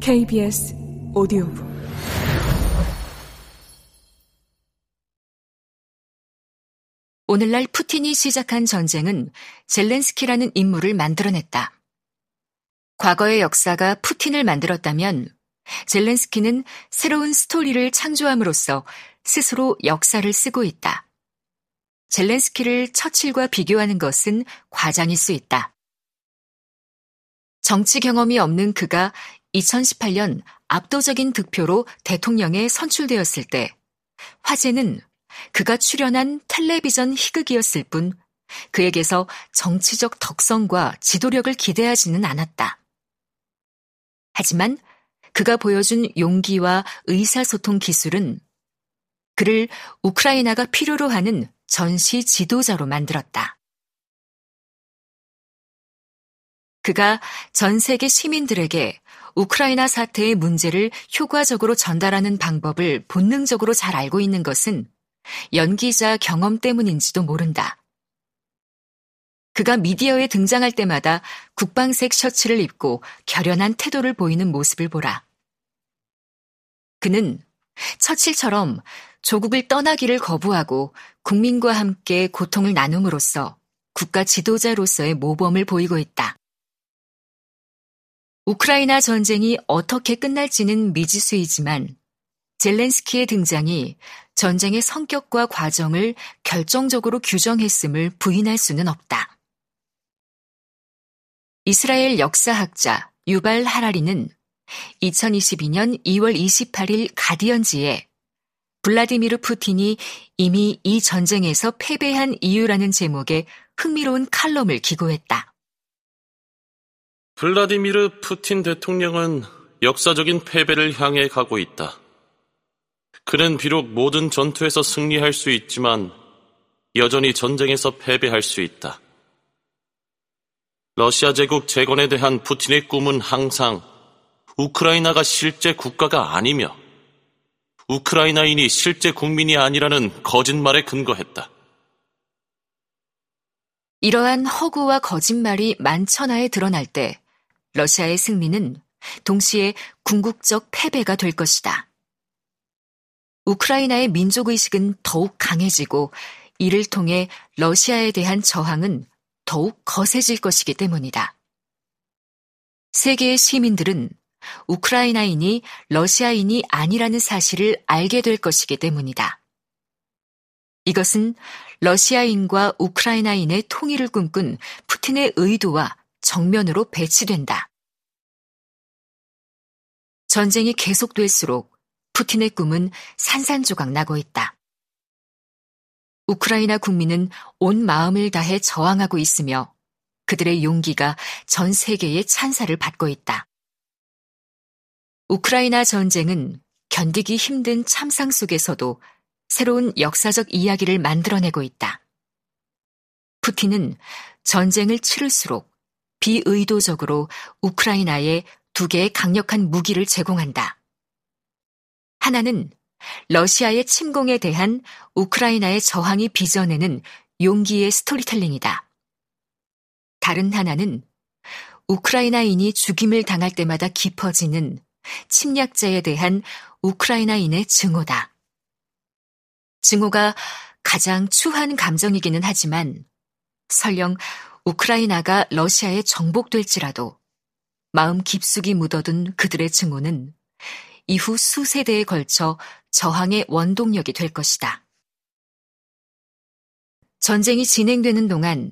KBS 오디오북 오늘날 푸틴이 시작한 전쟁은 젤렌스키라는 인물을 만들어냈다. 과거의 역사가 푸틴을 만들었다면 젤렌스키는 새로운 스토리를 창조함으로써 스스로 역사를 쓰고 있다. 젤렌스키를 처칠과 비교하는 것은 과장일 수 있다. 정치 경험이 없는 그가 2018년 압도적인 득표로 대통령에 선출되었을 때 화제는 그가 출연한 텔레비전 희극이었을 뿐 그에게서 정치적 덕성과 지도력을 기대하지는 않았다. 하지만 그가 보여준 용기와 의사소통 기술은 그를 우크라이나가 필요로 하는 전시 지도자로 만들었다. 그가 전 세계 시민들에게 우크라이나 사태의 문제를 효과적으로 전달하는 방법을 본능적으로 잘 알고 있는 것은 연기자 경험 때문인지도 모른다. 그가 미디어에 등장할 때마다 국방색 셔츠를 입고 결연한 태도를 보이는 모습을 보라. 그는 처칠처럼 조국을 떠나기를 거부하고 국민과 함께 고통을 나눔으로써 국가 지도자로서의 모범을 보이고 있다. 우크라이나 전쟁이 어떻게 끝날지는 미지수이지만 젤렌스키의 등장이 전쟁의 성격과 과정을 결정적으로 규정했음을 부인할 수는 없다. 이스라엘 역사학자 유발 하라리는 2022년 2월 28일 가디언지에 블라디미르 푸틴이 이미 이 전쟁에서 패배한 이유라는 제목의 흥미로운 칼럼을 기고했다. 블라디미르 푸틴 대통령은 역사적인 패배를 향해 가고 있다. 그는 비록 모든 전투에서 승리할 수 있지만 여전히 전쟁에서 패배할 수 있다. 러시아 제국 재건에 대한 푸틴의 꿈은 항상 우크라이나가 실제 국가가 아니며 우크라이나인이 실제 국민이 아니라는 거짓말에 근거했다. 이러한 허구와 거짓말이 만천하에 드러날 때 러시아의 승리는 동시에 궁극적 패배가 될 것이다. 우크라이나의 민족의식은 더욱 강해지고 이를 통해 러시아에 대한 저항은 더욱 거세질 것이기 때문이다. 세계의 시민들은 우크라이나인이 러시아인이 아니라는 사실을 알게 될 것이기 때문이다. 이것은 러시아인과 우크라이나인의 통일을 꿈꾼 푸틴의 의도와 정면으로 배치된다. 전쟁이 계속될수록 푸틴의 꿈은 산산조각 나고 있다. 우크라이나 국민은 온 마음을 다해 저항하고 있으며 그들의 용기가 전 세계의 찬사를 받고 있다. 우크라이나 전쟁은 견디기 힘든 참상 속에서도 새로운 역사적 이야기를 만들어내고 있다. 푸틴은 전쟁을 치를수록 비의도적으로 우크라이나에 두 개의 강력한 무기를 제공한다. 하나는 러시아의 침공에 대한 우크라이나의 저항이 빚어내는 용기의 스토리텔링이다. 다른 하나는 우크라이나인이 죽임을 당할 때마다 깊어지는 침략자에 대한 우크라이나인의 증오다. 증오가 가장 추한 감정이기는 하지만 설령 우크라이나가 러시아에 정복될지라도 마음 깊숙이 묻어둔 그들의 증오는 이후 수세대에 걸쳐 저항의 원동력이 될 것이다. 전쟁이 진행되는 동안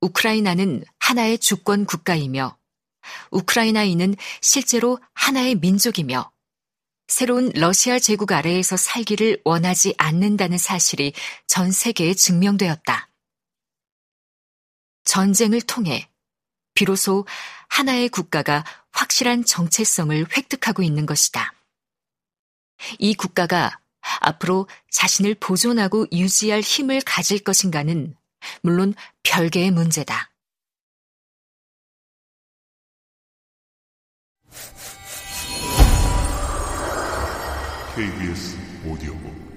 우크라이나는 하나의 주권 국가이며 우크라이나인은 실제로 하나의 민족이며 새로운 러시아 제국 아래에서 살기를 원하지 않는다는 사실이 전 세계에 증명되었다. 전쟁을 통해 비로소 하나의 국가가 확실한 정체성을 획득하고 있는 것이다. 이 국가가 앞으로 자신을 보존하고 유지할 힘을 가질 것인가는 물론 별개의 문제다. 오디오북